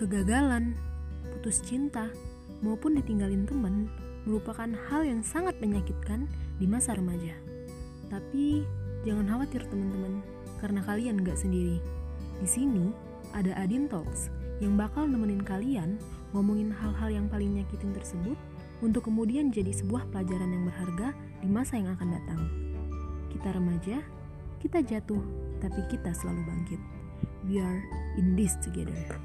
Kegagalan, putus cinta, maupun ditinggalin teman merupakan hal yang sangat menyakitkan di masa remaja. Tapi jangan khawatir teman-teman, karena kalian gak sendiri. Di sini ada Adin Talks yang bakal nemenin kalian ngomongin hal-hal yang paling nyakitin tersebut untuk kemudian jadi sebuah pelajaran yang berharga di masa yang akan datang. Kita remaja, kita jatuh, tapi kita selalu bangkit. We are in this together.